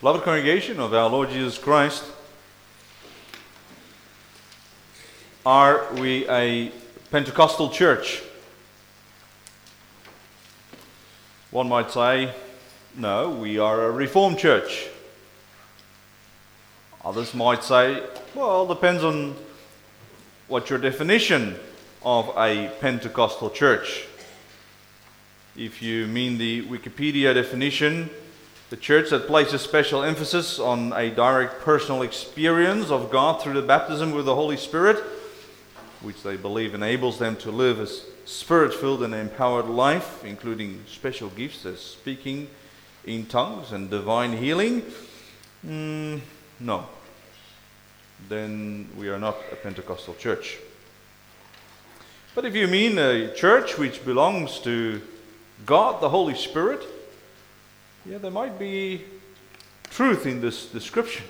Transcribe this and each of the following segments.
Beloved congregation of our Lord Jesus Christ, are we a Pentecostal church? One might say, no, we are a Reformed church. Others might say, well, depends on what your definition of a Pentecostal church. If you mean the Wikipedia definition, the church that places special emphasis on a direct personal experience of God through the baptism with the Holy Spirit, which they believe enables them to live a spirit filled and empowered life, including special gifts as speaking in tongues and divine healing, mm, no. Then we are not a Pentecostal church. But if you mean a church which belongs to God, the Holy Spirit, yeah, there might be truth in this description.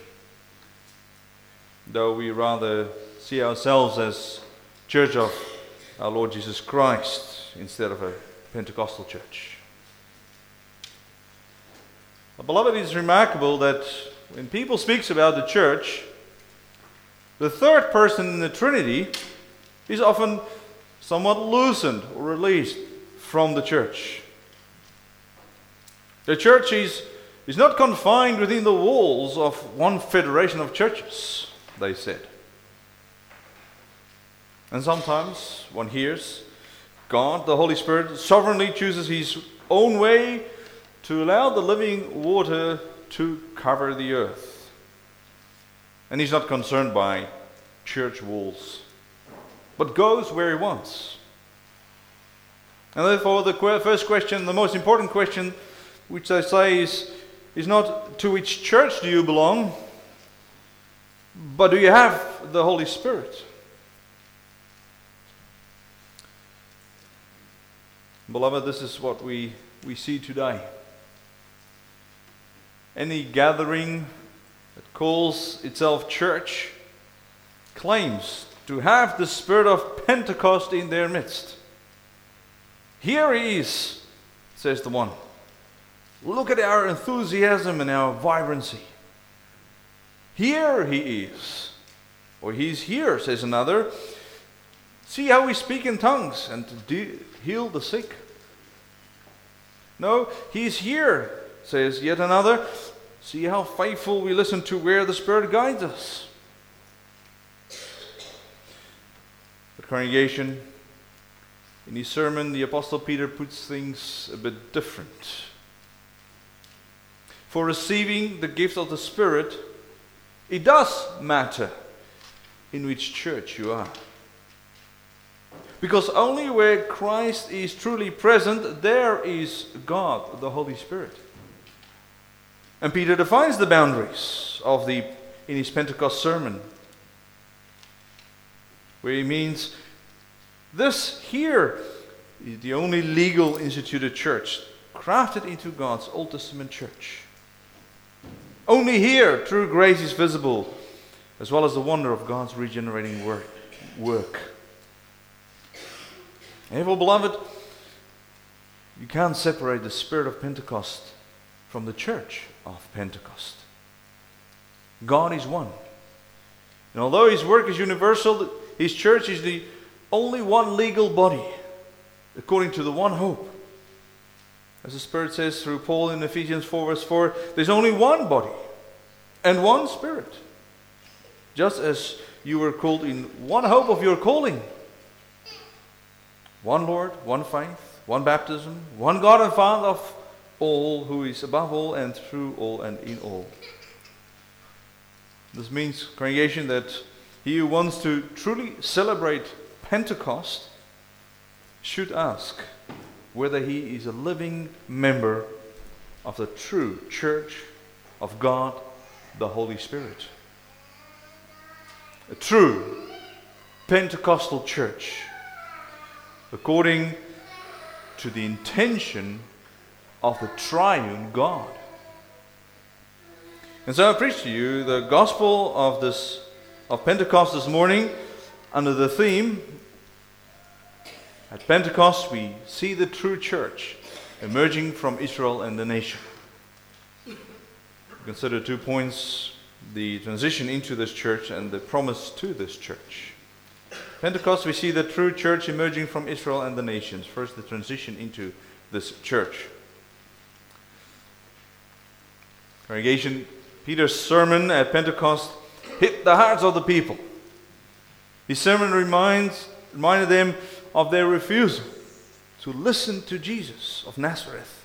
Though we rather see ourselves as church of our Lord Jesus Christ instead of a Pentecostal church. But beloved, it is remarkable that when people speaks about the church, the third person in the Trinity is often somewhat loosened or released from the church. The church is, is not confined within the walls of one federation of churches, they said. And sometimes one hears God, the Holy Spirit, sovereignly chooses his own way to allow the living water to cover the earth. And he's not concerned by church walls, but goes where he wants. And therefore, the first question, the most important question, which they say is, is not to which church do you belong, but do you have the Holy Spirit? Beloved, this is what we, we see today. Any gathering that calls itself church claims to have the spirit of Pentecost in their midst. Here he is, says the one. Look at our enthusiasm and our vibrancy. Here he is. Or he's here, says another. See how we speak in tongues and to heal the sick. No, he's here, says yet another. See how faithful we listen to where the Spirit guides us. But, congregation, in his sermon, the Apostle Peter puts things a bit different. For receiving the gift of the Spirit, it does matter in which church you are. Because only where Christ is truly present, there is God, the Holy Spirit. And Peter defines the boundaries of the in his Pentecost sermon, where he means this here is the only legal instituted church crafted into God's Old Testament church. Only here true grace is visible, as well as the wonder of God's regenerating work. work. Therefore, beloved, you can't separate the spirit of Pentecost from the church of Pentecost. God is one. And although his work is universal, his church is the only one legal body, according to the one hope. As the Spirit says through Paul in Ephesians 4, verse 4, there's only one body and one Spirit. Just as you were called in one hope of your calling one Lord, one faith, one baptism, one God and Father of all, who is above all and through all and in all. This means, congregation, that he who wants to truly celebrate Pentecost should ask whether he is a living member of the true church of God, the Holy Spirit. A true Pentecostal church according to the intention of the triune God. And so I preach to you the gospel of this of Pentecost this morning under the theme at Pentecost we see the true church emerging from Israel and the nation. Consider two points the transition into this church and the promise to this church. Pentecost, we see the true church emerging from Israel and the nations. First, the transition into this church. Congregation, Peter's sermon at Pentecost hit the hearts of the people. His sermon reminds, reminded them of their refusal to listen to Jesus of Nazareth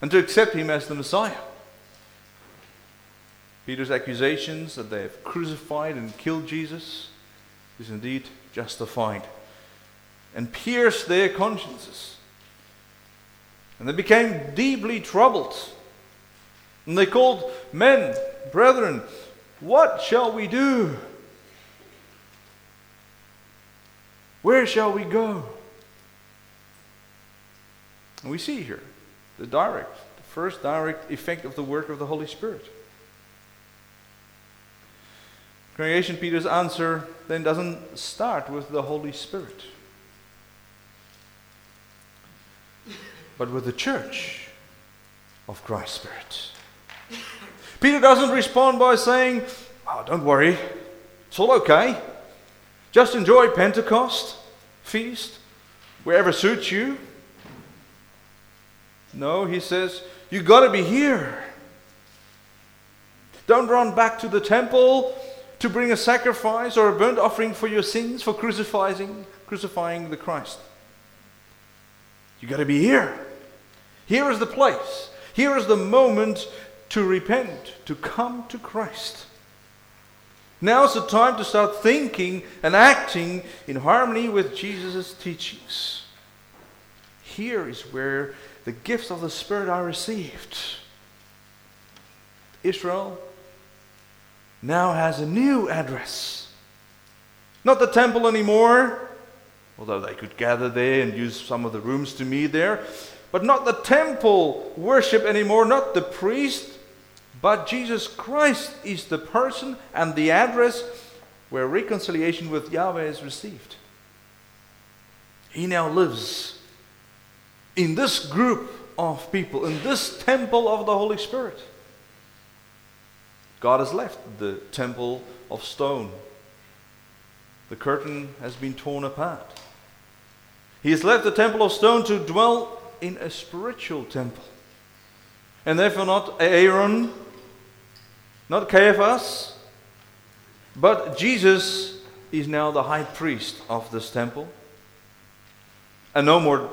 and to accept him as the Messiah. Peter's accusations that they have crucified and killed Jesus is indeed justified and pierced their consciences. And they became deeply troubled. And they called men, brethren, what shall we do? Where shall we go? And we see here the direct, the first direct effect of the work of the Holy Spirit. Congregation Peter's answer then doesn't start with the Holy Spirit, but with the church of Christ's Spirit. Peter doesn't respond by saying, Oh, don't worry, it's all okay. Just enjoy Pentecost, feast, wherever suits you. No, he says, You got to be here. Don't run back to the temple to bring a sacrifice or a burnt offering for your sins for crucifying crucifying the Christ. You got to be here. Here is the place. Here is the moment to repent, to come to Christ. Now is the time to start thinking and acting in harmony with Jesus' teachings. Here is where the gifts of the Spirit are received. Israel now has a new address. Not the temple anymore, although they could gather there and use some of the rooms to meet there. But not the temple worship anymore, not the priest, but Jesus Christ is the person and the address where reconciliation with Yahweh is received. He now lives in this group of people, in this temple of the Holy Spirit. God has left the temple of stone. The curtain has been torn apart. He has left the temple of stone to dwell in a spiritual temple. And therefore, not Aaron not Caiaphas, but Jesus is now the high priest of this temple. And no more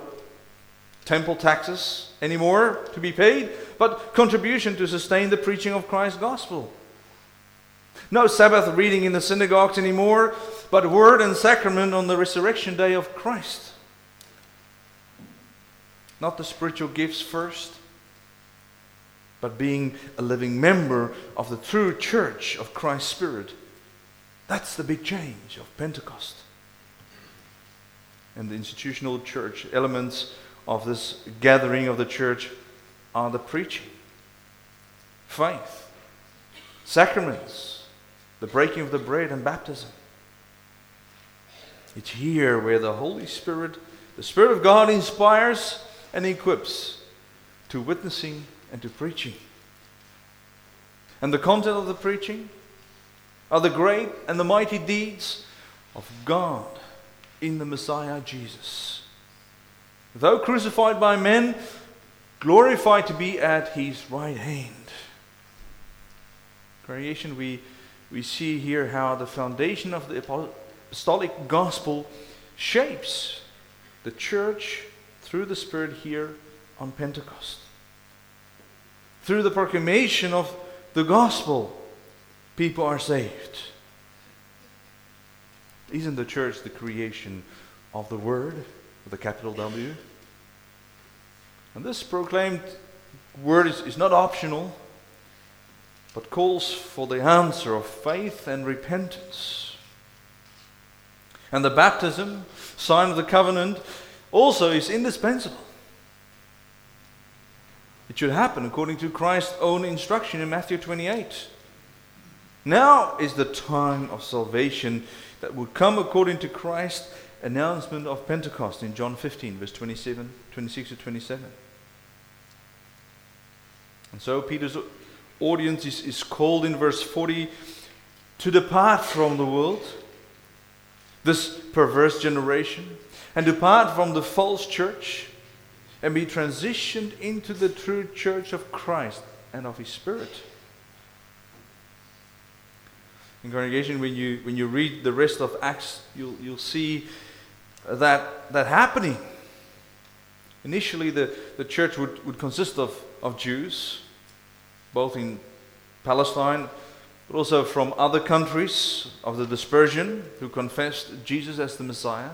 temple taxes anymore to be paid, but contribution to sustain the preaching of Christ's gospel. No Sabbath reading in the synagogues anymore, but word and sacrament on the resurrection day of Christ. Not the spiritual gifts first, but being a living member of the true church of Christ's Spirit. That's the big change of Pentecost. And the institutional church elements of this gathering of the church are the preaching, faith, sacraments, the breaking of the bread, and baptism. It's here where the Holy Spirit, the Spirit of God, inspires and equips to witnessing and to preaching. And the content of the preaching are the great and the mighty deeds of God in the Messiah Jesus. Though crucified by men, glorified to be at his right hand. Creation, we, we see here how the foundation of the apostolic gospel shapes the church through the Spirit here on Pentecost through the proclamation of the gospel, people are saved. Isn't the church the creation of the Word, with a capital W? And this proclaimed word is, is not optional, but calls for the answer of faith and repentance. And the baptism, sign of the covenant, also is indispensable. It should happen according to Christ's own instruction in Matthew 28. Now is the time of salvation that would come according to Christ's announcement of Pentecost in John 15, verse 27, 26 to 27. And so Peter's audience is, is called in verse 40 to depart from the world, this perverse generation, and depart from the false church and be transitioned into the true church of Christ and of His Spirit. In congregation, when you, when you read the rest of Acts, you'll, you'll see that, that happening. Initially, the, the church would, would consist of, of Jews, both in Palestine, but also from other countries of the dispersion who confessed Jesus as the Messiah.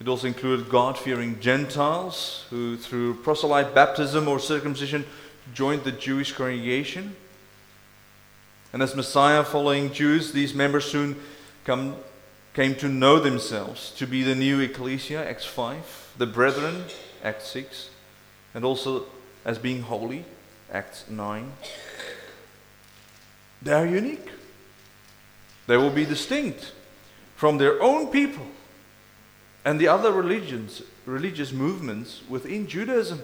It also included God fearing Gentiles who, through proselyte baptism or circumcision, joined the Jewish congregation. And as Messiah following Jews, these members soon come, came to know themselves to be the new ecclesia, Acts 5, the brethren, Acts 6, and also as being holy, Acts 9. They are unique. They will be distinct from their own people and the other religions, religious movements within Judaism.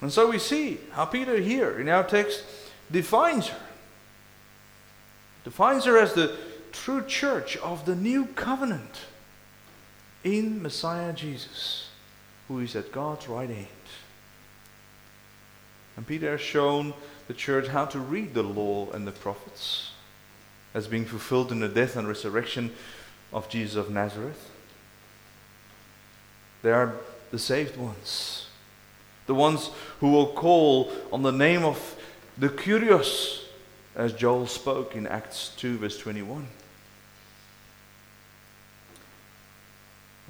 And so we see how Peter here in our text defines her. Defines her as the true church of the new covenant in Messiah Jesus, who is at God's right hand. And Peter has shown the church how to read the law and the prophets as being fulfilled in the death and resurrection of Jesus of Nazareth. They are the saved ones, the ones who will call on the name of the Kyrios, as Joel spoke in Acts 2, verse 21.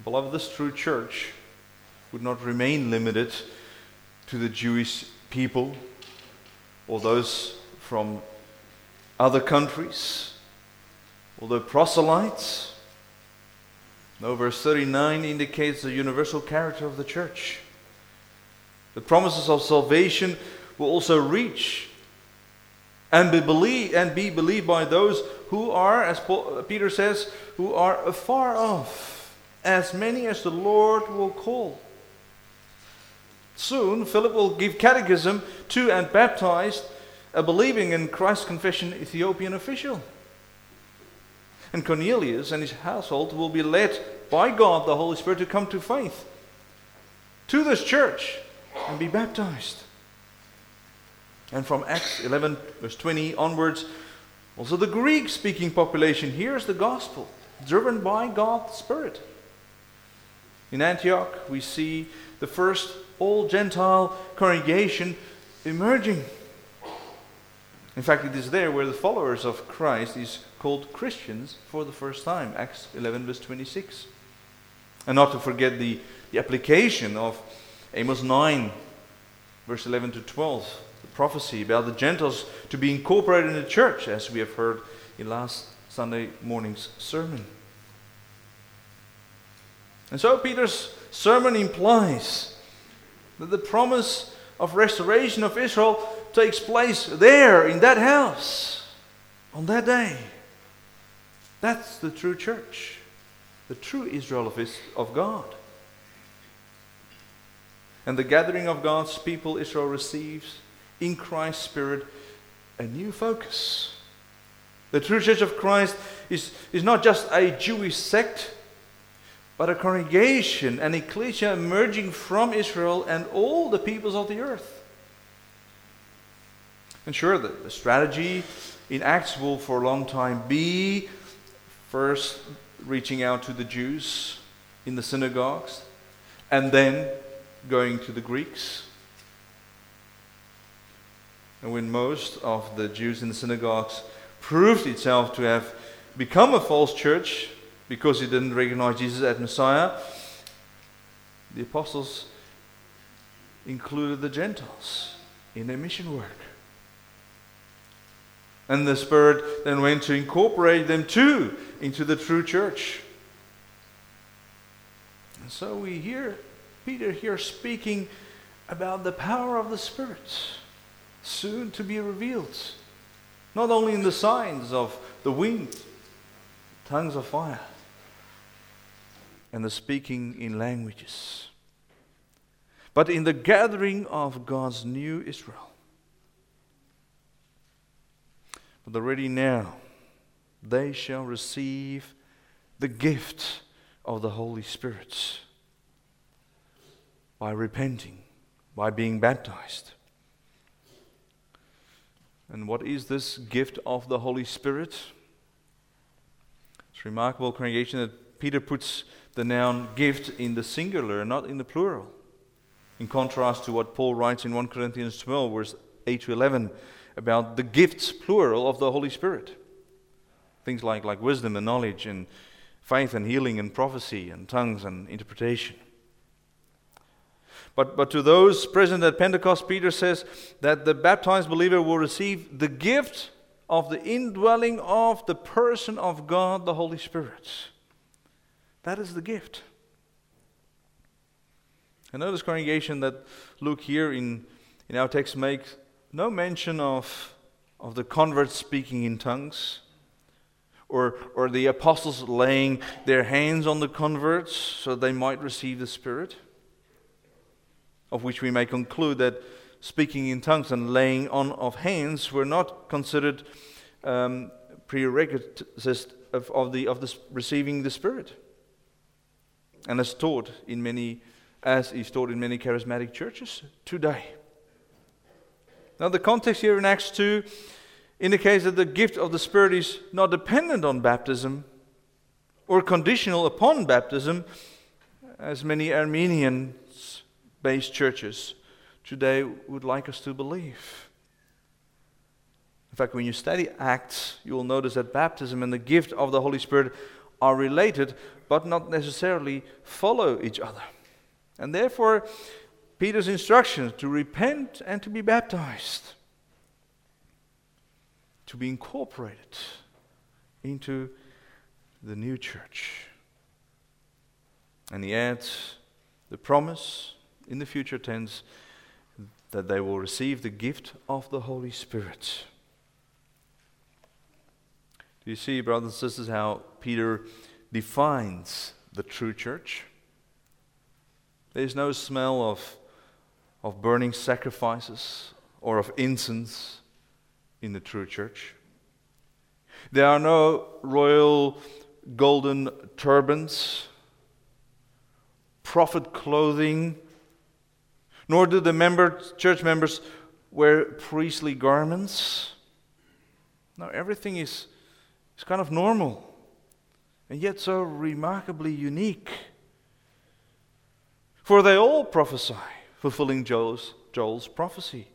Beloved, this true church would not remain limited to the Jewish people or those from other countries, although proselytes. No, verse 39 indicates the universal character of the church. The promises of salvation will also reach and be believed, and be believed by those who are, as Paul, Peter says, who are afar off, as many as the Lord will call. Soon, Philip will give catechism to and baptize a believing in Christ confession Ethiopian official. And Cornelius and his household will be led by God, the Holy Spirit, to come to faith to this church and be baptized. And from Acts 11, verse 20 onwards, also the Greek speaking population hears the gospel, driven by God's Spirit. In Antioch, we see the first all Gentile congregation emerging. In fact, it is there where the followers of Christ is called Christians for the first time. Acts 11, verse 26. And not to forget the, the application of Amos 9, verse 11 to 12 the prophecy about the Gentiles to be incorporated in the church, as we have heard in last Sunday morning's sermon. And so Peter's sermon implies that the promise of restoration of Israel takes place there in that house on that day. That's the true church, the true Israel of, God. And the gathering of God's people Israel receives in Christ's Spirit a new focus. The true church of Christ is, is not just a Jewish sect, but a congregation, an ecclesia emerging from Israel and all the peoples of the earth. And sure, the, the strategy in Acts will for a long time be first reaching out to the Jews in the synagogues, and then going to the Greeks and when most of the Jews in the synagogues proved itself to have become a false church because it didn't recognize Jesus as Messiah, the apostles included the Gentiles in their mission work. And the Spirit then went to incorporate them too into the true church. And so we hear Peter here speaking about the power of the Spirit soon to be revealed. Not only in the signs of the wind, tongues of fire, and the speaking in languages. but in the gathering of God's new Israel. But already now, they shall receive the gift of the Holy Spirit by repenting, by being baptized. And what is this gift of the Holy Spirit? It's remarkable, congregation, that Peter puts the noun gift in the singular, not in the plural. In contrast to what Paul writes in 1 Corinthians 12, verse 8 to 11, about the gifts, plural, of the Holy Spirit. Things like, like wisdom and knowledge, and faith and healing and prophecy, and tongues and interpretation. But, but to those present at Pentecost, Peter says that the baptized believer will receive the gift of the indwelling of the person of God, the Holy Spirit. That is the gift. And notice, congregation, that Luke here in, in our text makes no mention of, of the converts speaking in tongues or, or the apostles laying their hands on the converts so they might receive the Spirit of which we may conclude that speaking in tongues and laying on of hands were not considered um, prerequisites of, of, the, of the receiving the Spirit. And as taught in many, as is taught in many charismatic churches today. Now, the context here in Acts 2 indicates that the gift of the Spirit is not dependent on baptism or conditional upon baptism, as many Arminian based churches today would like us to believe. In fact, when you study Acts, you will notice that baptism and the gift of the Holy Spirit are related, but not necessarily follow each other. And therefore, Peter's instructions to repent and to be baptized, to be incorporated into the new church. And he adds the promise in the future tense that they will receive the gift of the Holy Spirit. Do you see, brothers and sisters, how Peter defines the true church? There's no smell of, of burning sacrifices or of incense in the true church. There are no royal golden turbans, prophet clothing, nor do the member, church members wear priestly garments. No, everything is, is kind of normal and yet so remarkably unique. For they all prophesy, fulfilling Joel's, Joel's prophecy.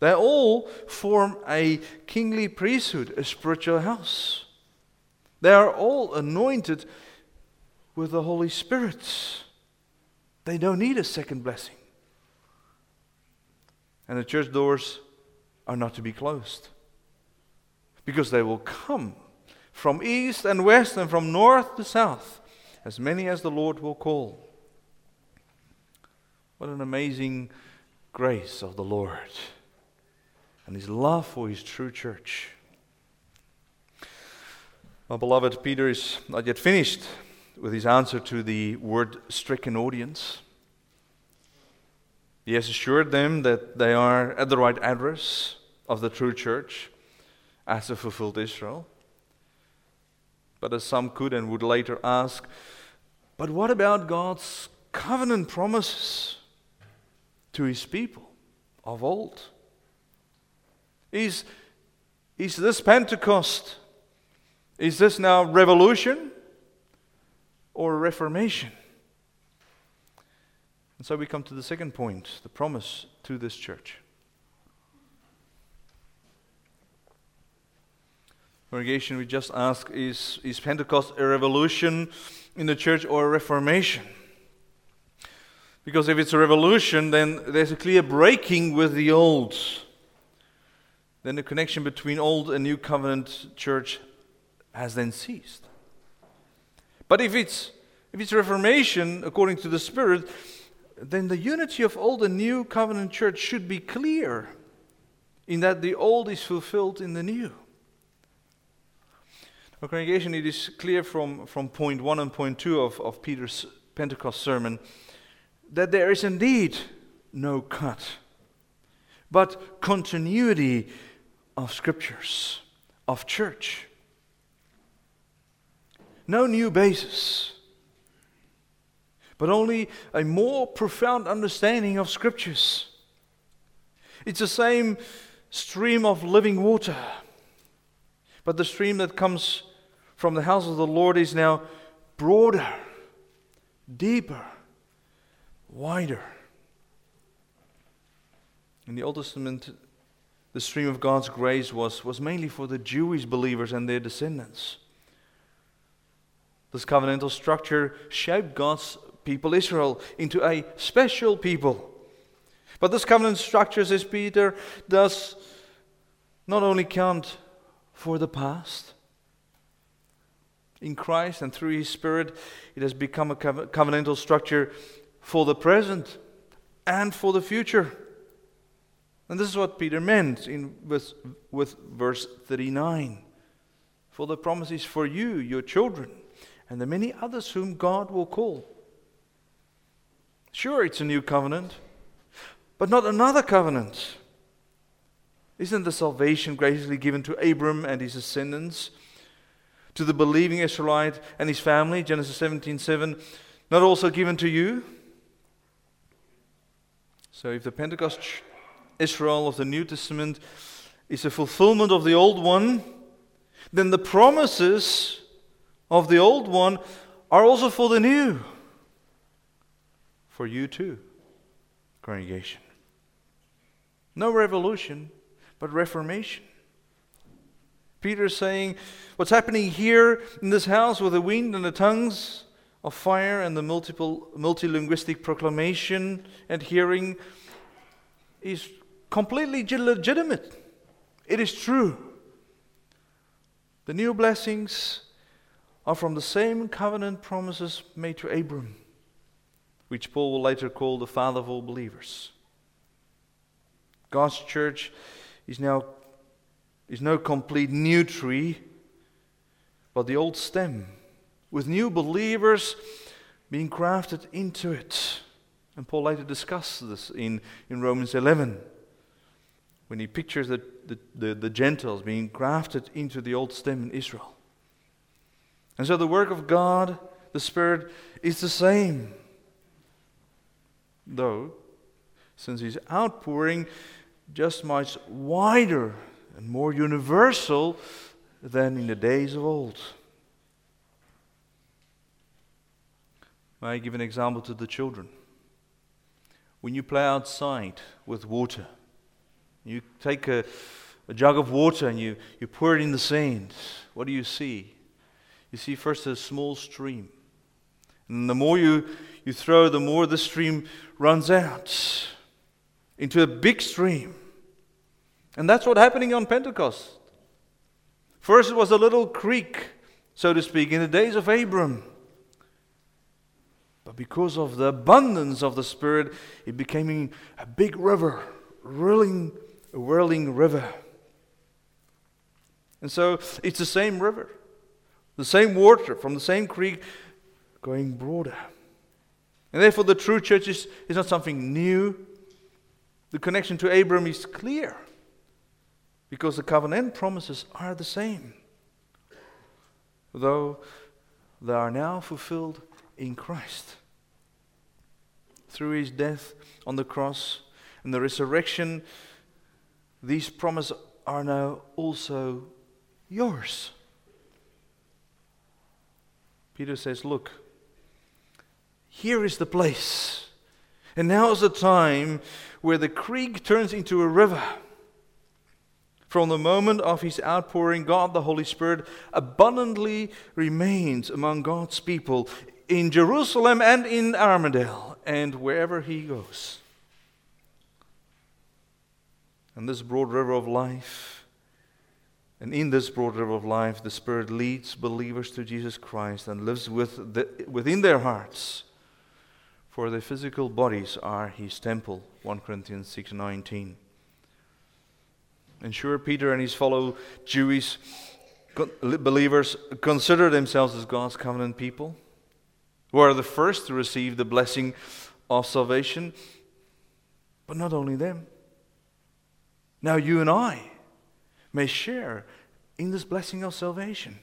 They all form a kingly priesthood, a spiritual house. They are all anointed with the Holy Spirit. They don't need a second blessing and the church doors are not to be closed because they will come from east and west and from north to south, as many as the Lord will call. What an amazing grace of the Lord and his love for his true church. My beloved, Peter is not yet finished with his answer to the word stricken audience. He has assured them that they are at the right address of the true church as a fulfilled Israel. But as some could and would later ask, but what about God's covenant promises to his people of old? Is, is this Pentecost? Is this now revolution or reformation? And so we come to the second point the promise to this church. Congregation, we just ask is, is Pentecost a revolution in the church or a reformation? Because if it's a revolution, then there's a clear breaking with the old. Then the connection between old and new covenant church has then ceased. But if it's if it's reformation according to the Spirit, then the unity of old and new covenant church should be clear in that the old is fulfilled in the new. Our congregation, it is clear from, from point one and point two of, of Peter's Pentecost sermon that there is indeed no cut, but continuity of scriptures, of church. No new basis, but only a more profound understanding of scriptures. It's the same stream of living water, but the stream that comes from the house of the Lord is now broader, deeper, wider. In the Old Testament, the stream of God's grace was, was mainly for the Jewish believers and their descendants. This covenantal structure shaped God's people, Israel, into a special people. But this covenant structure, says Peter, does not only count for the past. In Christ and through His Spirit, it has become a covenantal structure for the present and for the future. And this is what Peter meant in, with, with verse 39. For the promises for you, your children, and the many others whom God will call. Sure, it's a new covenant, but not another covenant. Isn't the salvation graciously given to Abram and his descendants, to the believing Israelite and his family, Genesis 17 7, not also given to you? So if the Pentecost Israel of the New Testament is a fulfillment of the old one, then the promises of the old one are also for the new. For you too, congregation. No revolution, but reformation. Peter saying, What's happening here in this house with the wind and the tongues of fire and the multiple multilinguistic proclamation and hearing is completely legitimate. It is true. The new blessings are from the same covenant promises made to Abram, which Paul will later call the father of all believers. God's church is now is no complete new tree, but the old stem, with new believers being grafted into it. And Paul later discusses this in, in Romans 11 when he pictures the, the, the, the, Gentiles being grafted into the old stem in Israel. And so the work of God, the Spirit, is the same. Though, since His outpouring just much wider and more universal than in the days of old. May I give an example to the children? When you play outside with water, you take a, a jug of water and you, you pour it in the sand. What do you see? You see first a small stream. And the more you, you throw, the more the stream runs out into a big stream. And that's what's happening on Pentecost. First, it was a little creek, so to speak, in the days of Abram. Because of the abundance of the Spirit, it became a big river, a whirling river. And so it's the same river, the same water from the same creek going broader. And therefore, the true church is, is not something new. The connection to Abram is clear because the covenant promises are the same, though they are now fulfilled in Christ. Through his death on the cross and the resurrection these promises are now also yours. Peter says, Look, here is the place. And now is the time where the creek turns into a river. From the moment of his outpouring, God the Holy Spirit abundantly remains among God's people in Jerusalem and in Armadale and wherever he goes and this broad river of life. And in this broad river of life, the Spirit leads believers to Jesus Christ and lives with the, within their hearts. For their physical bodies are his temple. 1 Corinthians 6:19. And sure, Peter and his fellow Jewish believers consider themselves as God's covenant people, who are the first to receive the blessing of salvation. But not only them. Now you and I may share in this blessing of salvation.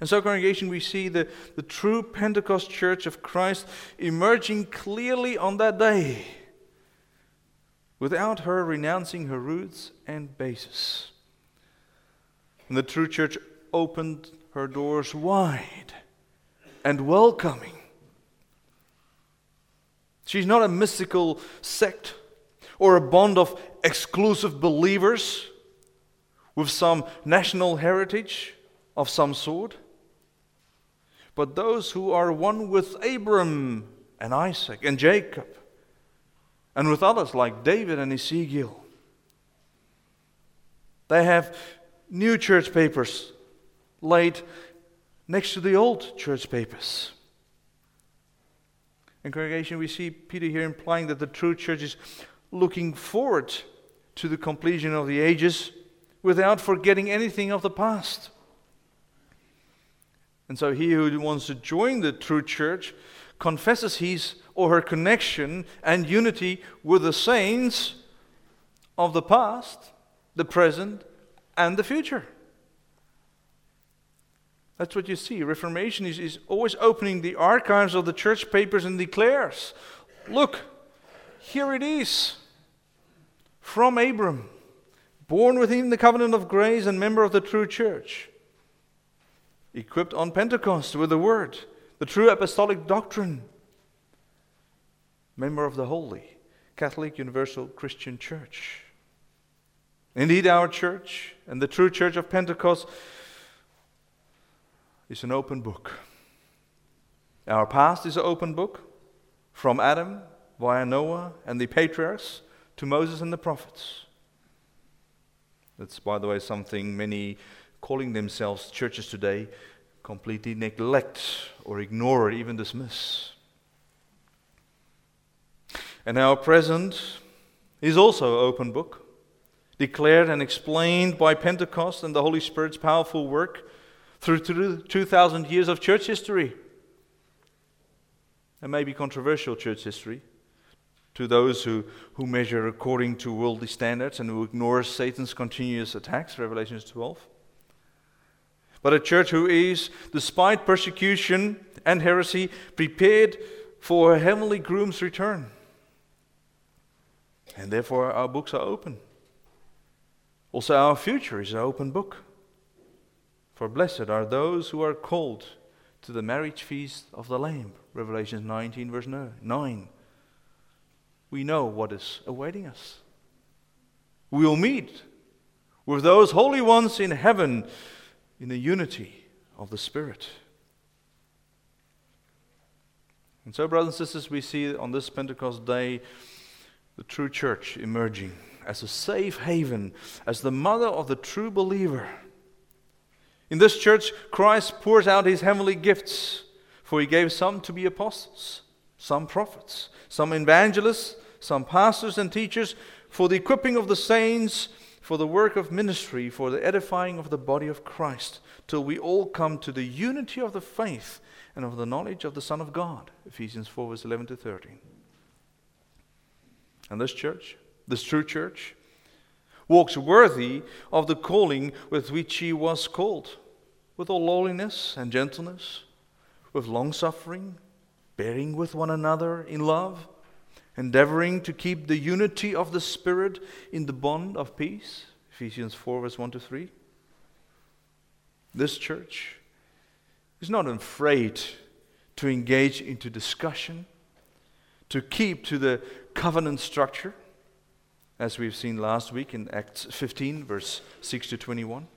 And so, congregation, we see the, the true Pentecost church of Christ emerging clearly on that day without her renouncing her roots and basis. And the true church opened her doors wide and welcoming. She's not a mystical sect or a bond of exclusive believers with some national heritage of some sort, but those who are one with Abram and Isaac and Jacob, and with others like David and Ezekiel. They have new church papers laid next to the old church papers. In congregation, we see Peter here implying that the true church is looking forward to the completion of the ages without forgetting anything of the past. And so he who wants to join the true church confesses his or her connection and unity with the saints of the past, the present, and the future. That's what you see. Reformation is, is always opening the archives of the church papers and declares look, here it is from Abram, born within the covenant of grace and member of the true church, equipped on Pentecost with the word, the true apostolic doctrine, member of the holy Catholic Universal Christian Church. Indeed, our church and the true church of Pentecost is an open book. Our past is an open book from Adam via Noah and the patriarchs to Moses and the prophets. That's, by the way, something many calling themselves churches today completely neglect or ignore or even dismiss. And our present is also an open book, declared and explained by Pentecost and the Holy Spirit's powerful work through 2,000 years of church history. And maybe controversial church history to those who, who measure according to worldly standards and who ignore Satan's continuous attacks, Revelation 12. But a church who is, despite persecution and heresy, prepared for a heavenly groom's return. And therefore, our books are open. Also, our future is an open book. For blessed are those who are called to the marriage feast of the Lamb. Revelation 19, verse 9 we know what is awaiting us. We will meet with those holy ones in heaven in the unity of the Spirit. And so, brothers and sisters, we see on this Pentecost day the true church emerging as a safe haven, as the mother of the true believer. In this church, Christ pours out his heavenly gifts, for he gave some to be apostles, some prophets, some evangelists, some pastors and teachers for the equipping of the saints, for the work of ministry, for the edifying of the body of Christ, till we all come to the unity of the faith and of the knowledge of the Son of God. Ephesians 4, verse 11 to 13. And this church, this true church, walks worthy of the calling with which he was called, with all lowliness and gentleness, with long suffering, bearing with one another in love endeavoring to keep the unity of the Spirit in the bond of peace. Ephesians 4, verse 1 to 3. This church is not afraid to engage into discussion, to keep to the covenant structure, as we've seen last week in Acts 15, verse 6 to 21.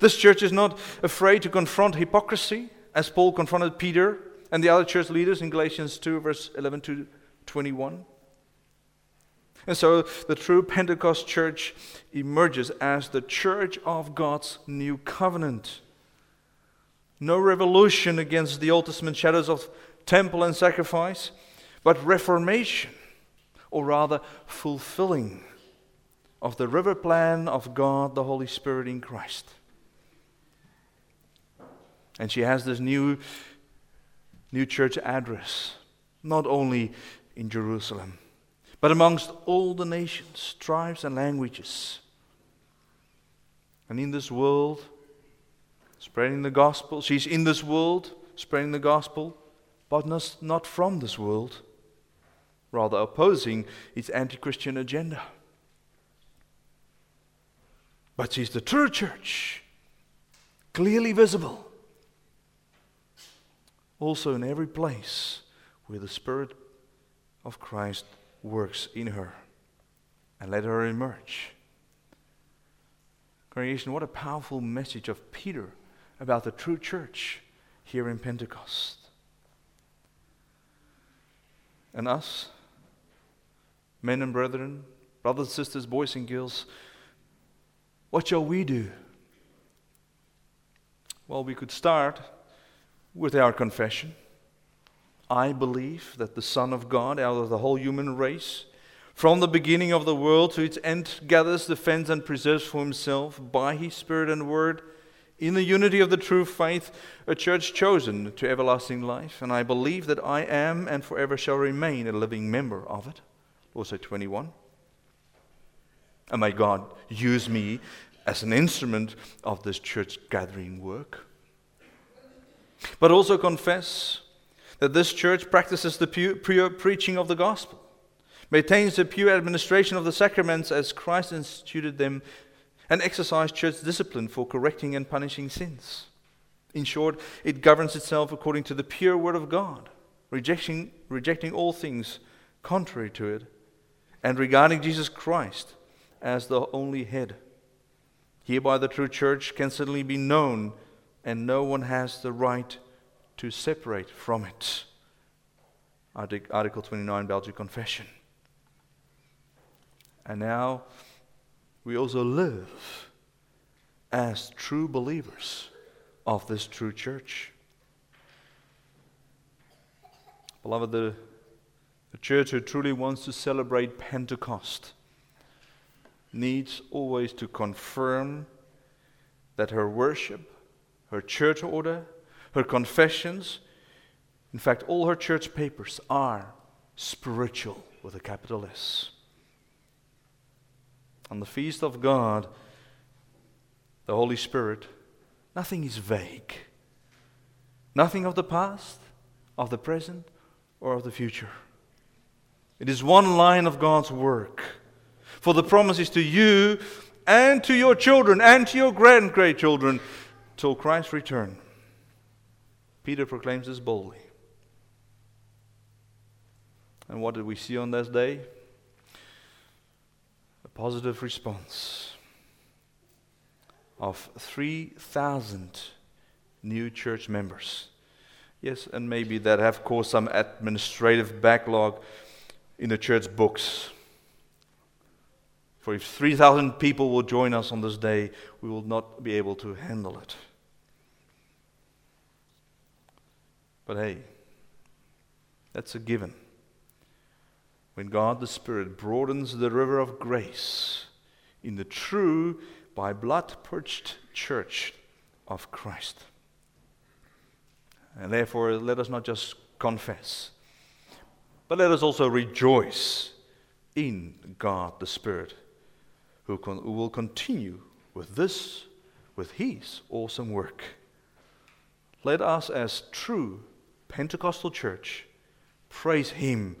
This church is not afraid to confront hypocrisy, as Paul confronted Peter and the other church leaders in Galatians 2, verse 11 to 21. And so the true Pentecost church emerges as the church of God's new covenant. No revolution against the Old Testament shadows of temple and sacrifice, but reformation, or rather fulfilling of the river plan of God the Holy Spirit in Christ. And she has this new, new church address not only in Jerusalem, but amongst all the nations, tribes, and languages. And in this world, spreading the gospel, she's in this world, spreading the gospel, but not from this world, rather opposing its anti Christian agenda. But she's the true church, clearly visible. Also, in every place where the Spirit of Christ works in her. And let her emerge. Congregation, what a powerful message of Peter about the true church here in Pentecost. And us, men and brethren, brothers and sisters, boys and girls, what shall we do? Well, we could start with our confession. I believe that the Son of God, out of the whole human race, from the beginning of the world to its end, gathers, defends, and preserves for himself by his Spirit and Word, in the unity of the true faith, a church chosen to everlasting life. And I believe that I am and forever shall remain a living member of it. Also 21. And may God use me as an instrument of this church gathering work. But also confess that this church practices the pure preaching of the gospel, maintains the pure administration of the sacraments as Christ instituted them, and exercises church discipline for correcting and punishing sins. In short, it governs itself according to the pure word of God, rejecting, rejecting all things contrary to it, and regarding Jesus Christ as the only head. Hereby, the true church can certainly be known, and no one has the right to separate from it. Article 29, Belgian Confession. And now we also live as true believers of this true church. Beloved, the, the church who truly wants to celebrate Pentecost needs always to confirm that her worship, her church order, her confessions, in fact, all her church papers are spiritual with a capital S. On the feast of God, the Holy Spirit, nothing is vague. Nothing of the past, of the present, or of the future. It is one line of God's work. For the promise is to you and to your children and to your grand great children till Christ's return. Peter proclaims this boldly. And what did we see on this day? A positive response of 3,000 new church members. Yes, and maybe that have caused some administrative backlog in the church books. For if 3,000 people will join us on this day, we will not be able to handle it. But hey, that's a given. When God the Spirit broadens the river of grace in the true, by blood purged church of Christ. And therefore, let us not just confess, but let us also rejoice in God the Spirit, who, con- who will continue with this, with His awesome work. Let us, as true Pentecostal church, praise Him,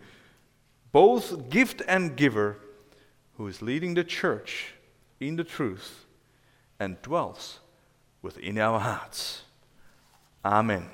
both gift and giver, who is leading the church in the truth and dwells within our hearts. Amen.